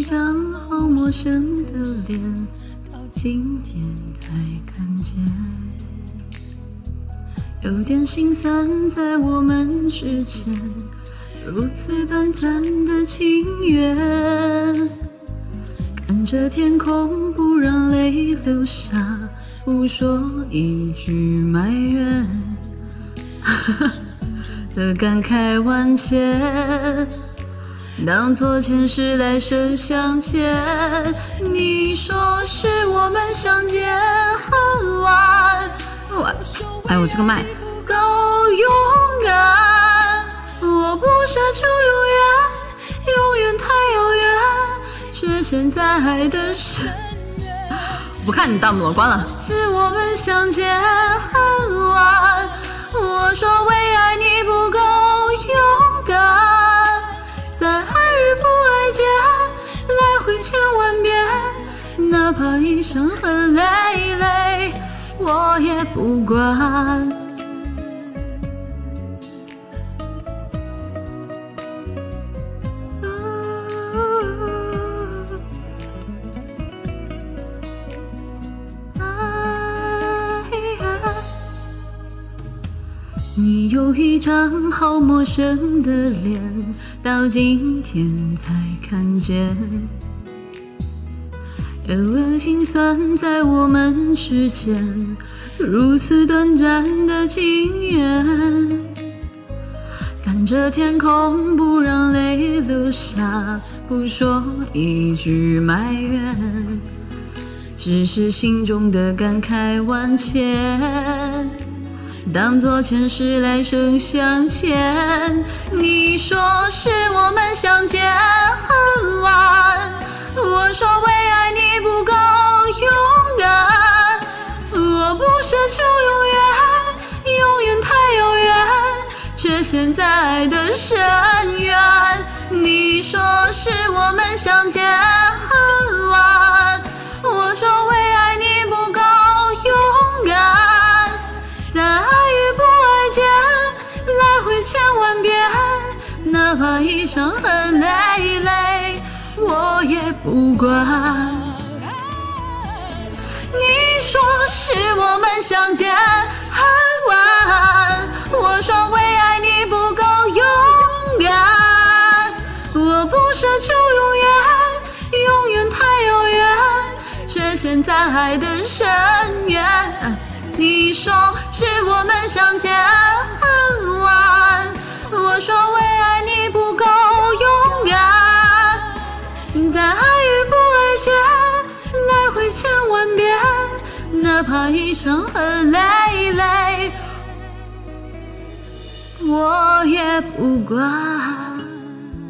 一张好陌生的脸，到今天才看见，有点心酸，在我们之间，如此短暂的情缘，看着天空，不让泪流下，不说一句埋怨。的感慨万千，当作前世来生相欠。你说是我们相见恨晚，我。哎，我这个麦不够勇敢，我不奢求永远，永远太遥远，却陷在爱的深渊。不看你弹幕了，关了。是我们相见恨间来回千万遍，哪怕一生很累累，我也不管。你有一张好陌生的脸，到今天才看见，有点心酸在我们之间，如此短暂的情缘。看着天空，不让泪流下，不说一句埋怨，只是心中的感慨万千。当作前世来生相欠，你说是我们相见恨晚，我说为爱你不够勇敢，我不奢求永远，永远太遥远，却陷在爱的深渊。你说是我们相见千万遍，哪怕一生很累累，我也不管。你说是我们相见恨晚，我说为爱你不够勇敢。我不奢求永远，永远太遥远，却陷在爱的深渊。你说是我们相见在爱与不爱间来回千万遍，哪怕一生很累累，我也不管。